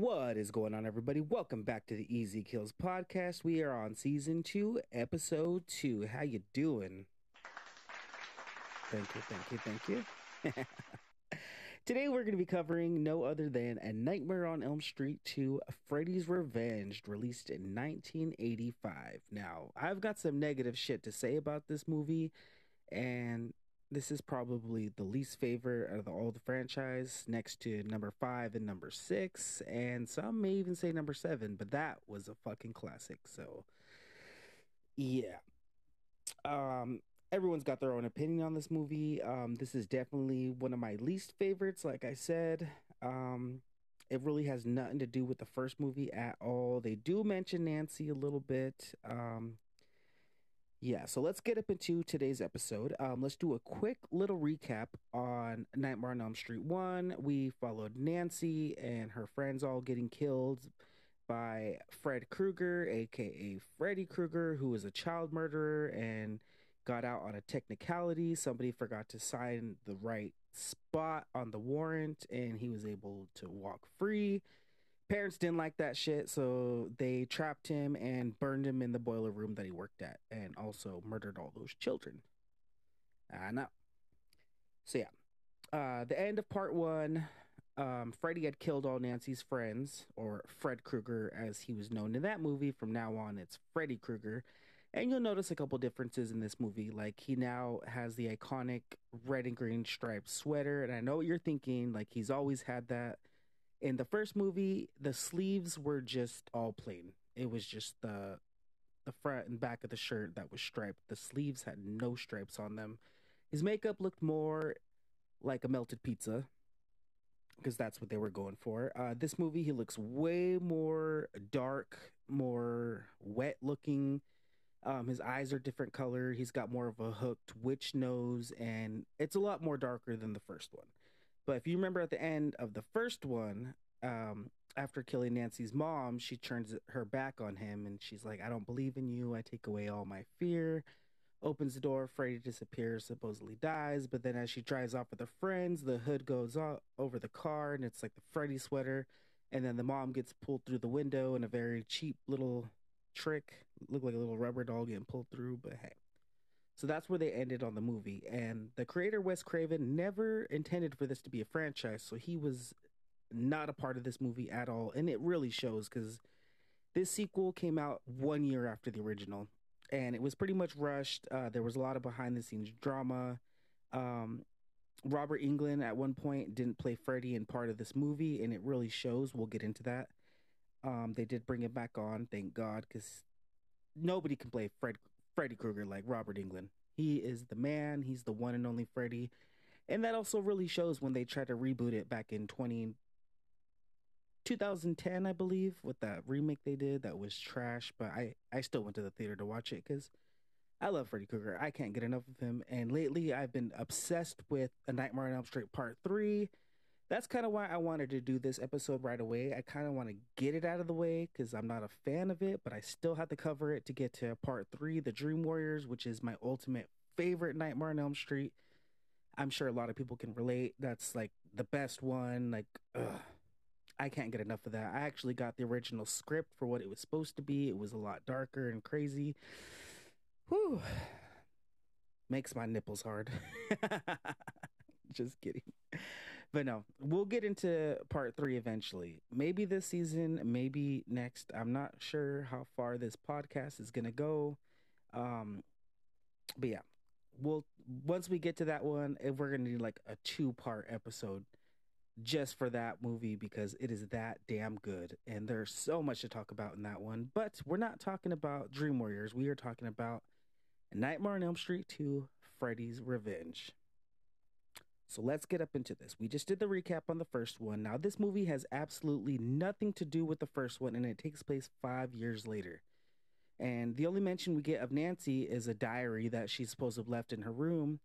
What is going on, everybody? Welcome back to the Easy Kills podcast. We are on season two, episode two. How you doing? Thank you, thank you, thank you. Today we're going to be covering no other than A Nightmare on Elm Street 2 Freddy's Revenge, released in 1985. Now, I've got some negative shit to say about this movie, and this is probably the least favorite of the, all the franchise, next to number five and number six, and some may even say number seven, but that was a fucking classic. So, yeah. Um, everyone's got their own opinion on this movie. Um, this is definitely one of my least favorites. Like I said, um, it really has nothing to do with the first movie at all. They do mention Nancy a little bit. Um, yeah, so let's get up into today's episode. Um, let's do a quick little recap on Nightmare on Elm Street 1. We followed Nancy and her friends all getting killed by Fred Krueger, aka Freddy Krueger, who was a child murderer and got out on a technicality. Somebody forgot to sign the right spot on the warrant and he was able to walk free parents didn't like that shit, so they trapped him and burned him in the boiler room that he worked at, and also murdered all those children. I know. So yeah, uh, the end of part one. Um, Freddy had killed all Nancy's friends, or Fred Krueger, as he was known in that movie. From now on, it's Freddy Krueger. And you'll notice a couple differences in this movie. Like he now has the iconic red and green striped sweater, and I know what you're thinking. Like he's always had that in the first movie, the sleeves were just all plain. It was just the the front and back of the shirt that was striped. The sleeves had no stripes on them. His makeup looked more like a melted pizza because that's what they were going for. Uh, this movie, he looks way more dark, more wet looking. Um, his eyes are different color. He's got more of a hooked witch nose, and it's a lot more darker than the first one. But if you remember at the end of the first one, um, after killing Nancy's mom, she turns her back on him and she's like, I don't believe in you. I take away all my fear. Opens the door, Freddy disappears, supposedly dies. But then as she drives off with her friends, the hood goes off over the car and it's like the Freddy sweater. And then the mom gets pulled through the window in a very cheap little trick. Look like a little rubber doll getting pulled through, but hey. So that's where they ended on the movie. And the creator, Wes Craven, never intended for this to be a franchise. So he was not a part of this movie at all. And it really shows because this sequel came out one year after the original. And it was pretty much rushed. Uh, there was a lot of behind the scenes drama. Um, Robert Englund at one point didn't play Freddy in part of this movie, and it really shows. We'll get into that. Um, they did bring him back on, thank God, because nobody can play Fred Freddy Krueger like Robert Englund. He is the man. He's the one and only Freddy. And that also really shows when they tried to reboot it back in 20, 2010, I believe, with that remake they did that was trash. But I, I still went to the theater to watch it because I love Freddy Krueger. I can't get enough of him. And lately I've been obsessed with A Nightmare on Elm Street Part 3 that's kind of why I wanted to do this episode right away. I kind of want to get it out of the way because I'm not a fan of it, but I still have to cover it to get to part three, The Dream Warriors, which is my ultimate favorite Nightmare on Elm Street. I'm sure a lot of people can relate. That's like the best one. Like, ugh, I can't get enough of that. I actually got the original script for what it was supposed to be. It was a lot darker and crazy. Whew. Makes my nipples hard. Just kidding. But no, we'll get into part three eventually. Maybe this season, maybe next. I'm not sure how far this podcast is gonna go. Um, but yeah, we'll once we get to that one, if we're gonna do like a two part episode just for that movie because it is that damn good and there's so much to talk about in that one. But we're not talking about Dream Warriors. We are talking about Nightmare on Elm Street 2 Freddy's Revenge. So let's get up into this. We just did the recap on the first one. Now, this movie has absolutely nothing to do with the first one, and it takes place five years later. And the only mention we get of Nancy is a diary that she's supposed to have left in her room.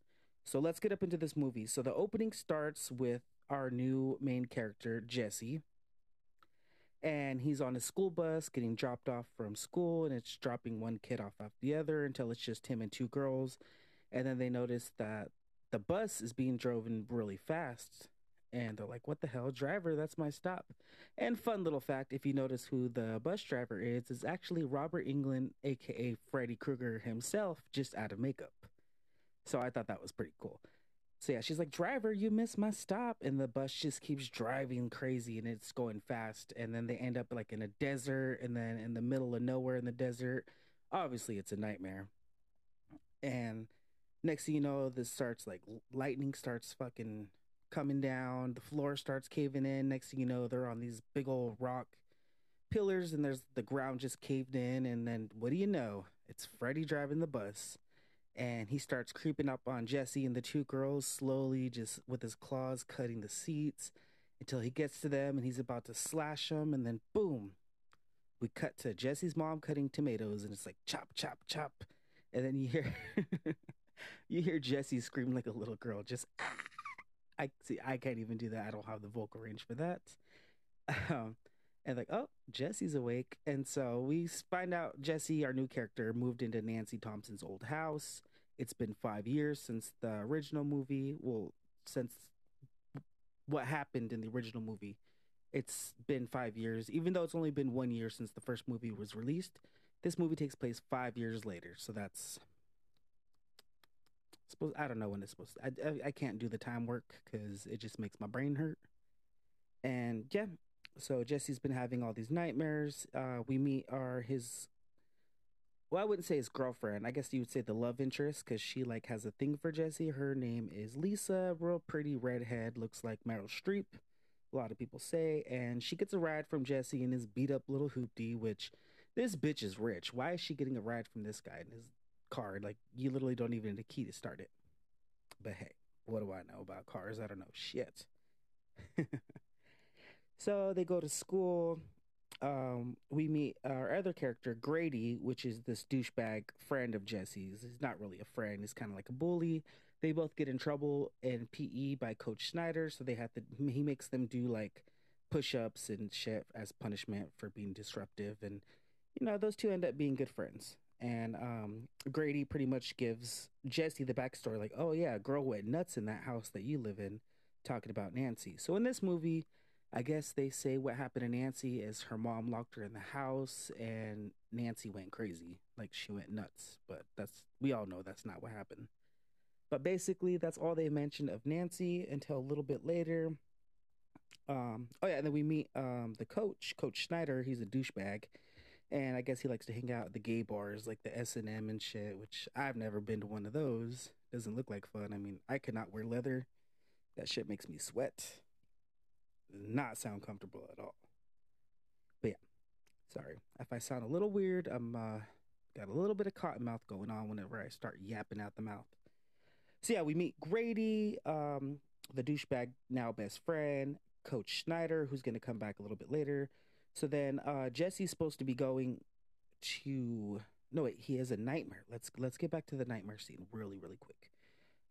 So let's get up into this movie. So the opening starts with our new main character, Jesse. And he's on a school bus getting dropped off from school, and it's dropping one kid off after the other until it's just him and two girls. And then they notice that the bus is being driven really fast And they're like, what the hell, driver? That's my stop. And fun little fact if you notice who the bus driver is, is actually Robert Englund, aka Freddy Krueger himself, just out of makeup. So I thought that was pretty cool. So yeah, she's like, driver, you missed my stop. And the bus just keeps driving crazy and it's going fast. And then they end up like in a desert and then in the middle of nowhere in the desert. Obviously, it's a nightmare. And next thing you know, this starts like lightning starts fucking coming down. The floor starts caving in. Next thing you know, they're on these big old rock pillars and there's the ground just caved in. And then what do you know? It's Freddy driving the bus and he starts creeping up on Jesse and the two girls slowly, just with his claws cutting the seats until he gets to them and he's about to slash them. And then, boom, we cut to Jesse's mom cutting tomatoes, and it's like chop, chop, chop. And then you hear you hear Jesse scream like a little girl, just! I see. I can't even do that. I don't have the vocal range for that. Um, and like, oh, Jesse's awake. And so we find out Jesse, our new character, moved into Nancy Thompson's old house. It's been five years since the original movie. Well, since what happened in the original movie, it's been five years. Even though it's only been one year since the first movie was released, this movie takes place five years later. So that's suppose I don't know when it's supposed to. I, I, I can't do the time work because it just makes my brain hurt. And yeah, so Jesse's been having all these nightmares. Uh, we meet our his. Well, I wouldn't say his girlfriend. I guess you would say the love interest because she like has a thing for Jesse. Her name is Lisa, real pretty redhead, looks like Meryl Streep. A lot of people say, and she gets a ride from Jesse in his beat up little hoopty. Which this bitch is rich. Why is she getting a ride from this guy in his car? Like you literally don't even need a key to start it. But hey, what do I know about cars? I don't know shit. So they go to school. Um, we meet our other character, Grady, which is this douchebag friend of Jesse's. He's not really a friend, he's kind of like a bully. They both get in trouble in PE by Coach Snyder, so they have to, he makes them do like push ups and shit as punishment for being disruptive. And, you know, those two end up being good friends. And um, Grady pretty much gives Jesse the backstory like, oh, yeah, girl went nuts in that house that you live in, talking about Nancy. So in this movie, I guess they say what happened to Nancy is her mom locked her in the house and Nancy went crazy. Like she went nuts. But that's, we all know that's not what happened. But basically, that's all they mentioned of Nancy until a little bit later. Um, oh, yeah, and then we meet um, the coach, Coach Schneider. He's a douchebag. And I guess he likes to hang out at the gay bars like the S&M and shit, which I've never been to one of those. Doesn't look like fun. I mean, I could not wear leather. That shit makes me sweat not sound comfortable at all. But yeah, sorry if I sound a little weird. I'm uh, got a little bit of cotton mouth going on whenever I start yapping out the mouth. So yeah, we meet Grady, um, the douchebag now best friend, Coach Schneider, who's going to come back a little bit later. So then uh, Jesse's supposed to be going to no wait, he has a nightmare. Let's let's get back to the nightmare scene really really quick.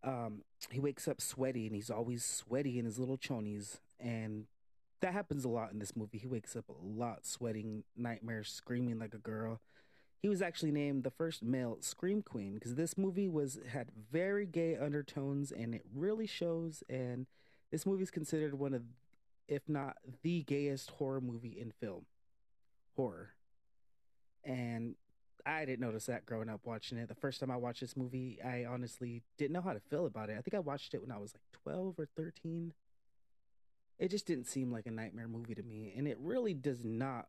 Um, he wakes up sweaty and he's always sweaty in his little chonies and that happens a lot in this movie. He wakes up a lot sweating, nightmares, screaming like a girl. He was actually named the first male scream queen because this movie was had very gay undertones and it really shows. And this movie is considered one of, if not the gayest horror movie in film, horror. And I didn't notice that growing up watching it. The first time I watched this movie, I honestly didn't know how to feel about it. I think I watched it when I was like 12 or 13 it just didn't seem like a nightmare movie to me and it really does not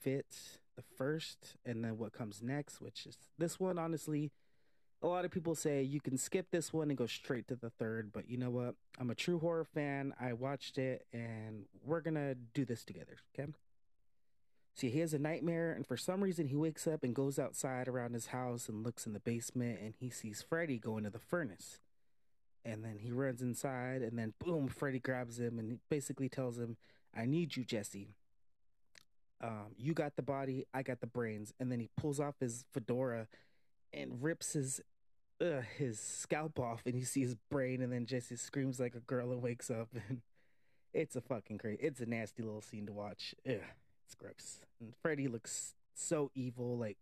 fit the first and then what comes next which is this one honestly a lot of people say you can skip this one and go straight to the third but you know what? I'm a true horror fan. I watched it and we're gonna do this together okay? See, he has a nightmare, and for some reason, he wakes up and goes outside around his house and looks in the basement, and he sees Freddy go into the furnace. And then he runs inside and then boom freddy grabs him and basically tells him i need you jesse. Um, you got the body i got the brains. And then he pulls off his fedora and rips his uh, his scalp off and you see his brain and then jesse screams like a girl and wakes up. And it's a fucking crazy it's a nasty little scene to watch. Ugh, it's gross. And freddy looks so evil like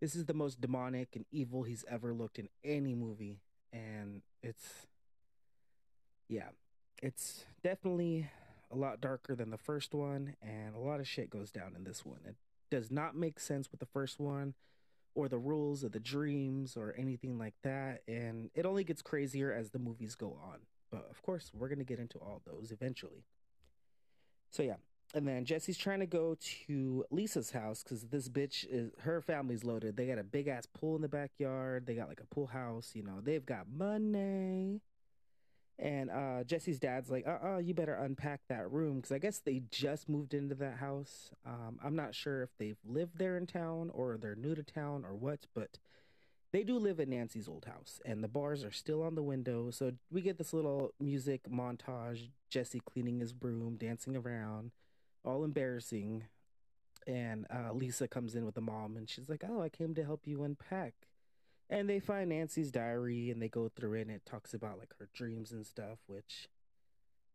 this is the most demonic and evil he's ever looked in any movie. And it's yeah it's definitely a lot darker than the first one, and a lot of shit goes down in this one. It does not make sense with the first one or the rules of the dreams or anything like that. And it only gets crazier as the movies go on. But of course, we're going to get into all those eventually. So, yeah. And then Jesse's trying to go to Lisa's house because this bitch is her family's loaded. They got a big ass pool in the backyard. They got like a pool house. You know, they've got money. And uh, Jesse's dad's like, uh uh you better unpack that room. Because I guess they just moved into that house. Um, I'm not sure if they've lived there in town or they're new to town or what, but they do live in Nancy's old house. And the bars are still on the window. So we get this little music montage Jesse cleaning his broom, dancing around, all embarrassing. And uh, Lisa comes in with the mom and she's like, oh, I came to help you unpack and they find Nancy's diary and they go through it and it talks about like her dreams and stuff, which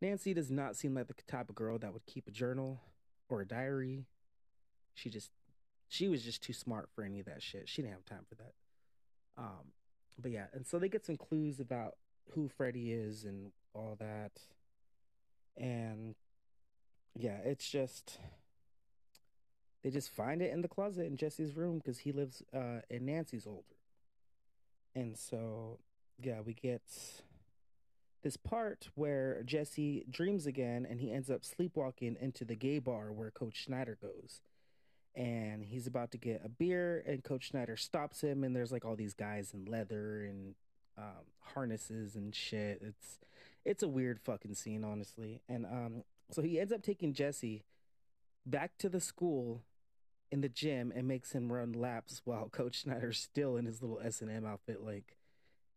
Nancy does not seem like the type of girl that would keep a journal or a diary. She just she was just too smart for any of that shit. She didn't have time for that. Um but yeah, and so they get some clues about who Freddy is and all that. And yeah, it's just they just find it in the closet in Jesse's room because he lives uh, in Nancy's old and so, yeah, we get this part where Jesse dreams again and he ends up sleepwalking into the gay bar where Coach Schneider goes. And he's about to get a beer, and Coach Schneider stops him, and there's like all these guys in leather and um, harnesses and shit. It's it's a weird fucking scene, honestly. And um, so he ends up taking Jesse back to the school in the gym and makes him run laps while Coach Schneider's still in his little S and M outfit. Like,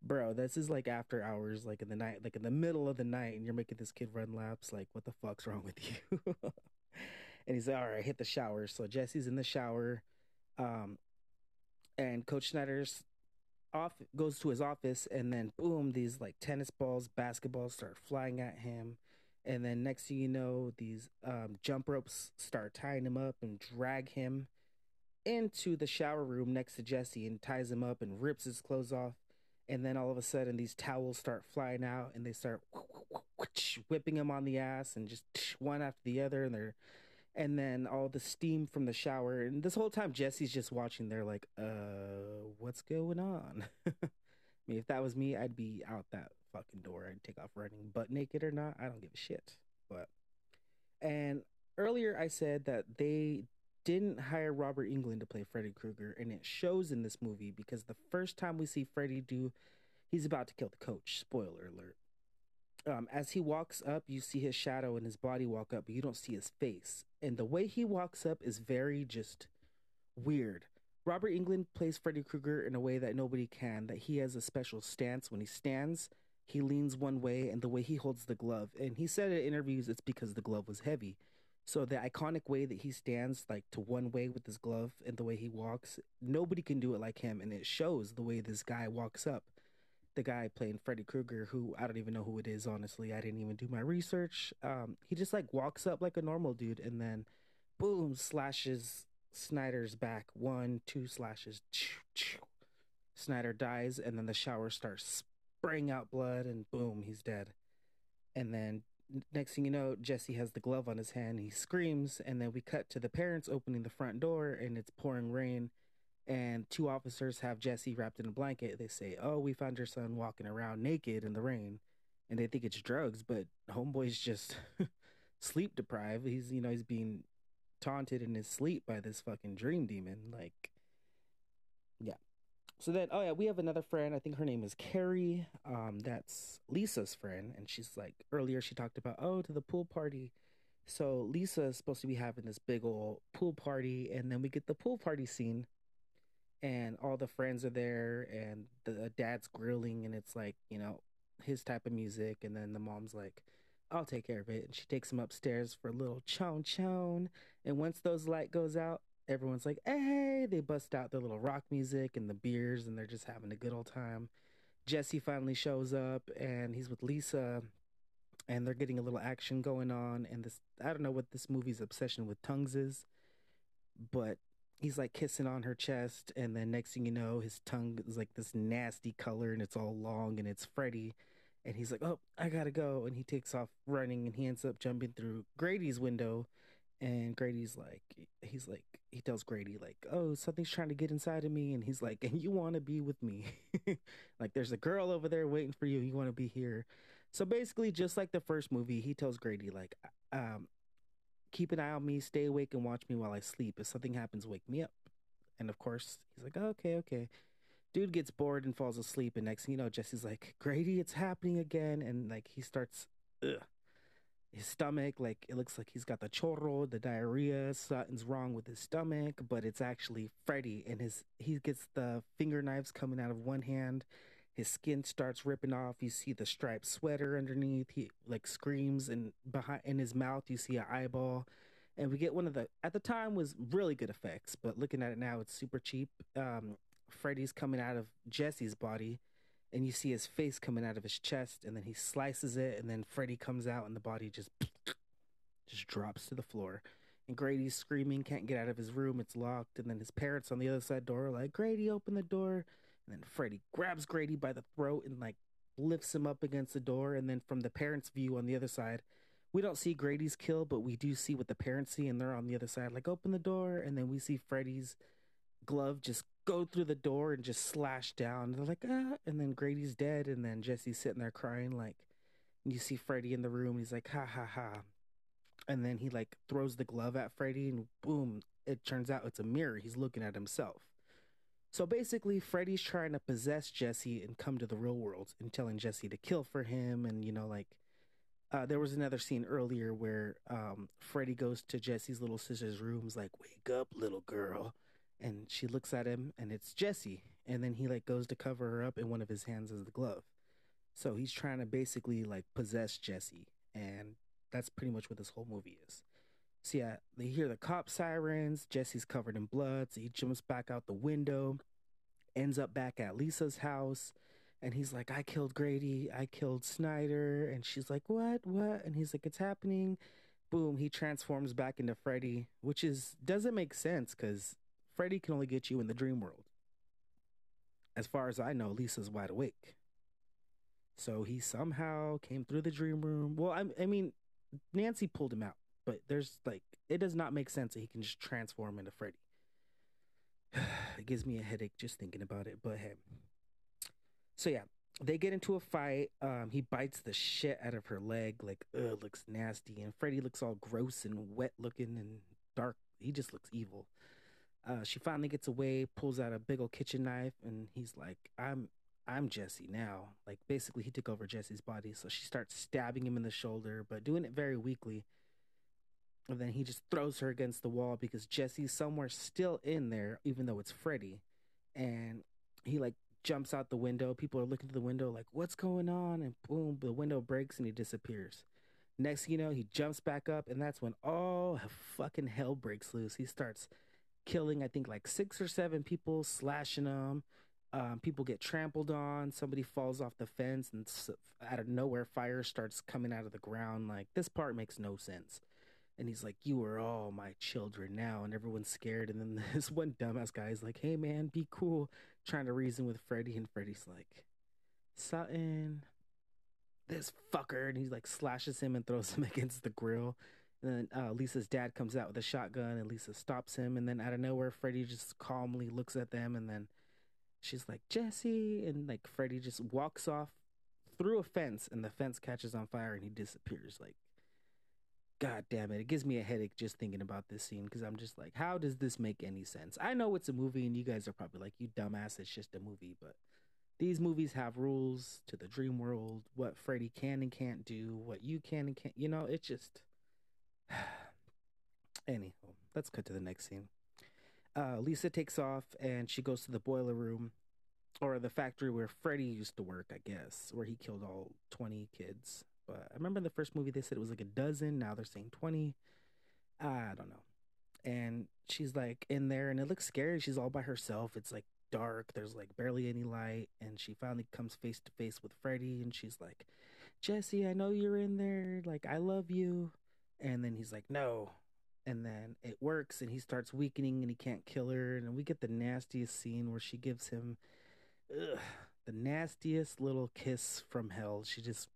bro, this is like after hours, like in the night, like in the middle of the night, and you're making this kid run laps. Like, what the fuck's wrong with you? and he's like, all right, hit the shower. So Jesse's in the shower, um, and Coach Snyder's off goes to his office, and then boom, these like tennis balls, basketballs start flying at him and then next thing you know these um, jump ropes start tying him up and drag him into the shower room next to jesse and ties him up and rips his clothes off. And then all of a sudden these towels start flying out and they start whipping him on the ass and just one after the other. And they're and then all the steam from the shower. And this whole time jesse's just watching. They're like uh what's going on? I mean if that was me i'd be out that fucking door and take off running, butt naked or not. I don't give a shit. But and earlier I said that they didn't hire Robert Englund to play Freddy Krueger, and it shows in this movie because the first time we see Freddy do, he's about to kill the coach. Spoiler alert. Um, as he walks up, you see his shadow and his body walk up, but you don't see his face. And the way he walks up is very just weird. Robert Englund plays Freddy Krueger in a way that nobody can, that he has a special stance when he stands he leans one way and the way he holds the glove. And he said in interviews it's because the glove was heavy. So the iconic way that he stands like to one way with his glove and the way he walks, nobody can do it like him. And it shows the way this guy walks up. The guy playing Freddy Krueger, who I don't even know who it is, honestly. I didn't even do my research. Um, he just like walks up like a normal dude and then boom, slashes Snyder's back. One, two slashes. Snyder dies, and then the shower starts spraying out blood, and boom, he's dead. And then next thing you know, Jesse has the glove on his hand. He screams, and then we cut to the parents opening the front door, and it's pouring rain. And two officers have Jesse wrapped in a blanket. They say, "Oh, we found your son walking around naked in the rain," and they think it's drugs, but homeboy's just sleep deprived. He's you know he's being taunted in his sleep by this fucking dream demon. Like, so then, oh yeah, we have another friend. I think her name is Carrie. Um, that's Lisa's friend, and she's like earlier she talked about oh to the pool party. So Lisa is supposed to be having this big old pool party, and then we get the pool party scene, and all the friends are there, and the dad's grilling, and it's like you know his type of music, and then the mom's like, I'll take care of it, and she takes him upstairs for a little chon chon, and once those light goes out, everyone's like, hey, they bust out their little rock music and the beers and they're just having a good old time. Jesse finally shows up and he's with Lisa and they're getting a little action going on. And this, I don't know what this movie's obsession with tongues is, but he's like kissing on her chest. And then next thing you know, his tongue is like this nasty color and it's all long and it's Freddy. and he's like, "Oh, I gotta go," and he takes off running, and he ends up jumping through Grady's window, and Grady's like, he's like, he tells Grady like, "Oh, something's trying to get inside of me," and he's like, "And you want to be with me? like, there's a girl over there waiting for you. You want to be here." So basically, just like the first movie, he tells Grady like, um, "Keep an eye on me, stay awake, and watch me while I sleep. If something happens, wake me up." And of course, he's like, oh, "Okay, okay." dude gets bored and falls asleep and next thing you know jesse's like grady it's happening again and like he starts ugh, his stomach like it looks like he's got the chorro the diarrhea something's wrong with his stomach but it's actually freddy and his he gets the finger knives coming out of one hand his skin starts ripping off you see the striped sweater underneath he like screams and behind in his mouth you see an eyeball and we get one of the at the time was really good effects but looking at it now it's super cheap um Freddy's coming out of Jesse's body, and you see his face coming out of his chest, and then he slices it, and then Freddy comes out, and the body just just drops to the floor. And Grady's screaming, can't get out of his room, it's locked, and then his parents on the other side door are like, Grady, open the door. And then Freddy grabs Grady by the throat and like lifts him up against the door, and then from the parents' view on the other side, we don't see Grady's kill, but we do see what the parents see, and they're on the other side, like open the door, and then we see Freddy's glove just go through the door and just slash down. They're like, ah, and then Grady's dead, and then Jesse's sitting there crying, like, you see Freddy in the room, he's like, ha ha ha. And then he like throws the glove at Freddy, and boom, it turns out it's a mirror. He's looking at himself. So basically, Freddy's trying to possess Jesse and come to the real world and telling Jesse to kill for him. And, you know, like, uh, there was another scene earlier where um, Freddy goes to Jesse's little sister's room, like, wake up, little girl and she looks at him and it's Jesse and then he like goes to cover her up and one of his hands is the glove. So he's trying to basically like possess Jesse and that's pretty much what this whole movie is. So yeah, they hear the cop sirens, Jesse's covered in blood, so he jumps back out the window, ends up back at Lisa's house, and he's like, I killed Grady, I killed Snyder, and she's like, What? What? And he's like, It's happening. Boom, he transforms back into Freddy, which is doesn't make sense because Freddy can only get you in the dream world. As far as I know, Lisa's wide awake. So he somehow came through the dream room. Well, I, I mean, Nancy pulled him out, but there's like, it does not make sense that he can just transform into Freddy. it gives me a headache just thinking about it, but hey. So yeah, they get into a fight. Um, he bites the shit out of her leg, like, ugh, looks nasty. And Freddy looks all gross and wet looking and dark. He just looks evil. Uh, she finally gets away, pulls out a big old kitchen knife, and he's like, "I'm, I'm Jesse now." Like basically, he took over Jesse's body, so she starts stabbing him in the shoulder, but doing it very weakly. And then he just throws her against the wall because Jesse's somewhere still in there, even though it's Freddy. And he like jumps out the window. People are looking to the window, like, "What's going on?" And boom, the window breaks and he disappears. Next, you know, he jumps back up, and that's when all fucking hell breaks loose. He starts killing, I think, like six or seven people, slashing them. Um, people get trampled on. Somebody falls off the fence, and out of nowhere, fire starts coming out of the ground. Like, this part makes no sense. And he's like, You are all my children now. And everyone's scared. And then this one dumbass guy is like, Hey, man, be cool. Trying to reason with Freddy. And Freddy's like, Sutton, this fucker. And he like slashes him and throws him against the grill. And then uh, Lisa's dad comes out with a shotgun, and Lisa stops him. And then out of nowhere, Freddy just calmly looks at them, and then she's like Jesse, and like Freddy just walks off through a fence, and the fence catches on fire, and he disappears. Like, god damn it! It gives me a headache just thinking about this scene because I'm just like, how does this make any sense? I know it's a movie, and you guys are probably like, you dumbass, it's just a movie, but these movies have rules to the dream world what freddy can and can't do what you can and can't you know it just Anyhow, let's cut to the next scene. Uh, Lisa takes off and she goes to the boiler room or the factory where Freddy used to work, I guess, where he killed all 20 kids. But I remember in the first movie they said it was like a dozen. Now they're saying 20. I don't know. And she's like in there and it looks scary. She's all by herself. It's like dark. There's like barely any light. And she finally comes face to face with Freddy and she's like, Jesse, I know you're in there. Like, I love you. And then he's like, no. And then it works and he starts weakening and he can't kill her. And we get the nastiest scene where she gives him ugh, the nastiest little kiss from hell. She just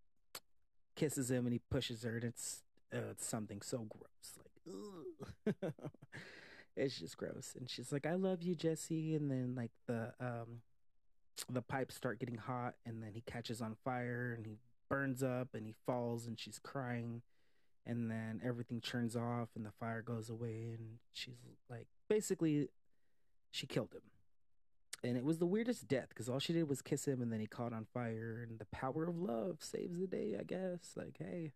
kisses him and he pushes her, and it's uh, it's something so gross. Like, it's just gross. And she's like, "I love you, Jesse." And then like the um the pipes start getting hot, and then he catches on fire, and he burns up, and he falls, and she's crying. And then everything turns off, and the fire goes away, and she's like, basically, she killed him. And it was the weirdest death because all she did was kiss him and then he caught on fire and the power of love saves the day i guess. Like hey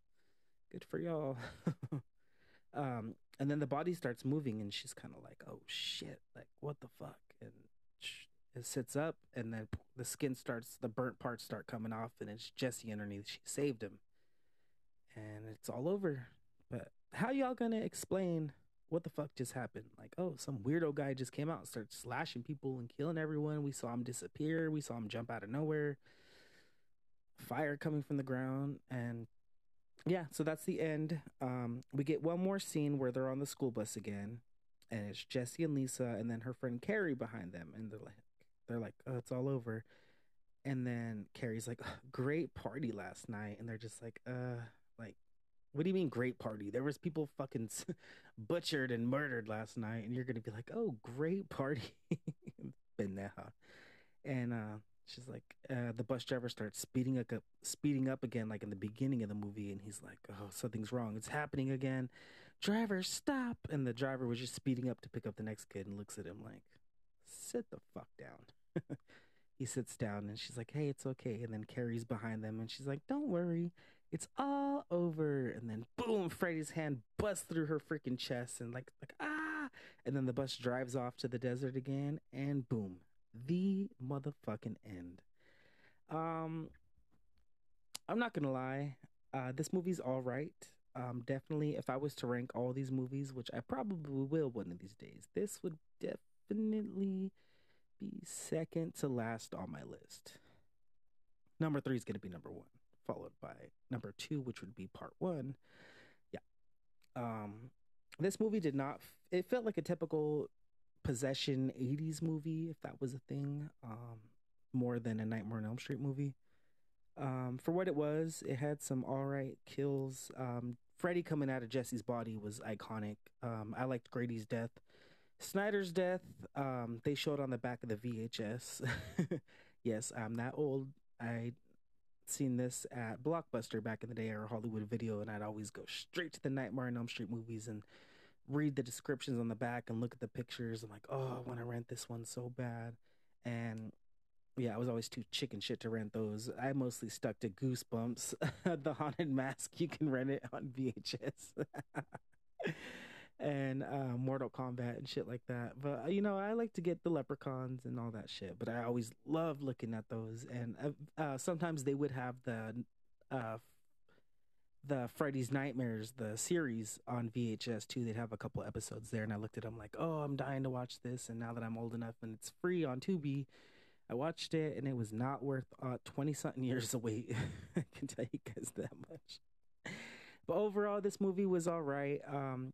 good for y'all. Um and then the body starts moving and she's kind of like oh shit like what the fuck? And it sits up and then the skin starts the burnt parts start coming off and it's jesse underneath. She saved him and it's all over but how y'all gonna explain what the fuck just happened? Like, oh, some weirdo guy just came out and started slashing people and killing everyone. We saw him disappear. We saw him jump out of nowhere. Fire coming from the ground. And yeah, so that's the end. Um, we get one more scene where they're on the school bus again. And it's Jesse and Lisa and then her friend Carrie behind them. And they're like, they're like, oh, it's all over. And then Carrie's like, great party last night. And they're just like, uh, what do you mean great party? There was people fucking butchered and murdered last night, and you're gonna be like, oh, great party. And uh, she's like, uh, the bus driver starts speeding up, speeding up again, like in the beginning of the movie, and he's like, oh, something's wrong. It's happening again. Driver, stop! And the driver was just speeding up to pick up the next kid, and looks at him like, sit the fuck down. he sits down, and she's like, hey, it's okay. And then Carrie's behind them, and she's like, don't worry it's all over. And then boom, Freddy's hand busts through her freaking chest and like like ah and then the bus drives off to the desert again and boom. The motherfucking end. Um I'm not gonna lie, uh this movie's alright. Um definitely if I was to rank all these movies, which I probably will one of these days, this would definitely be second to last on my list. Number three is gonna be number one followed by number two, which would be part one. Yeah. Um, this movie did not, it felt like a typical possession 80s movie, if that was a thing, um, more than a Nightmare on Elm Street movie. Um, for what it was, it had some all right kills. Um, Freddy coming out of Jesse's body was iconic. Um, I liked Grady's death. Snyder's death, um, they showed on the back of the VHS. yes, I'm that old. I seen this at Blockbuster back in the day or Hollywood Video, and I'd always go straight to the Nightmare on Elm Street movies and read the descriptions on the back and look at the pictures. I'm like, oh, I want to rent this one so bad. And yeah, I was always too chicken shit to rent those. I mostly stuck to Goosebumps, the haunted mask. You can rent it on VHS. and uh, Mortal Kombat and shit like that. But uh, you know, I like to get the leprechauns and all that shit. But I always love looking at those. And uh, uh, sometimes they would have the uh, the Freddy's Nightmares, the series on VHS too. They'd have a couple episodes there, and I looked at them like, oh, I'm dying to watch this. And now that I'm old enough and it's free on Tubi. I watched it and it was not worth twenty something years of wait. I can tell you guys that much. But overall, this movie was all right. Um,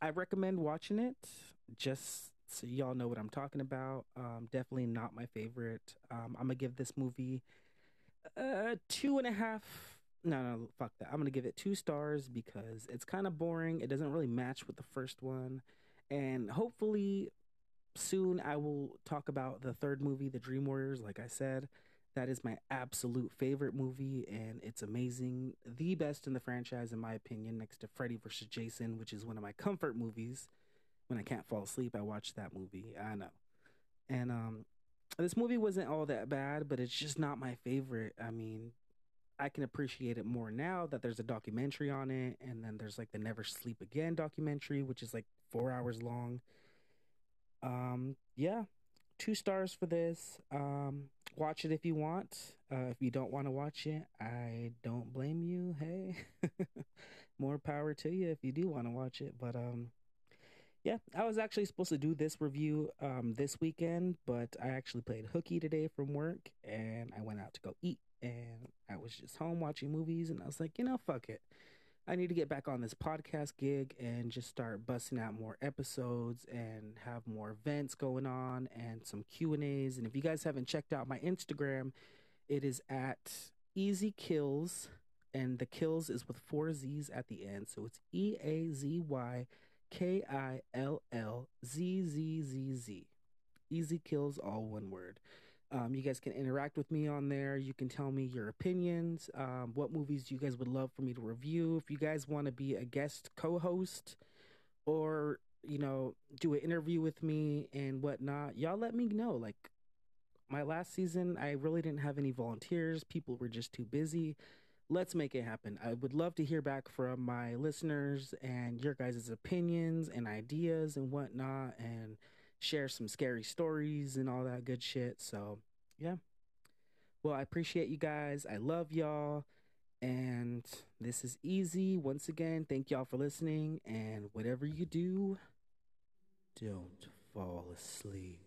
I recommend watching it just so y'all know what I'm talking about. Um, definitely not my favorite. Um, I'm gonna give this movie uh, two and a half. No, no, fuck that. I'm gonna give it two stars because it's kind of boring. It doesn't really match with the first one, and hopefully soon I will talk about the third movie, The Dream Warriors. Like I said, that is my absolute favorite movie, and it's amazing. The best in the franchise, in my opinion, next to Freddy vs. Jason, which is one of my comfort movies. When I can't fall asleep, I watch that movie. I know. And um, this movie wasn't all that bad, but it's just not my favorite. I mean, I can appreciate it more now that there's a documentary on it, and then there's like the Never Sleep Again documentary, which is like four hours long. Um, yeah, two stars for this. Um, watch it if you want. Uh, if you don't want to watch it, I don't blame you. Hey, more power to you if you do want to watch it. But um, yeah, I was actually supposed to do this review um this weekend, but I actually played hooky today from work, and I went out to go eat, and I was just home watching movies, and I was like, you know, fuck it. I need to get back on this podcast gig and just start busting out more episodes and have more events going on and some Q&As. And if you guys haven't checked out my Instagram, it is at Easy Kills and the kills is with four Z's at the end. So it's E A Z Y K I L L Z Z Z Z. Easy kills, all one word. Um, you guys can interact with me on there. You can tell me your opinions. Um, what movies you guys would love for me to review? If you guys want to be a guest co-host, or you know, do an interview with me and whatnot, y'all let me know. Like my last season, I really didn't have any volunteers. People were just too busy. Let's make it happen. I would love to hear back from my listeners and your guys' opinions and ideas and whatnot, and share some scary stories and all that good shit. So, yeah. Well, I appreciate you guys. I love y'all. And this is easy. Once again, thank y'all for listening. And whatever you do, don't fall asleep.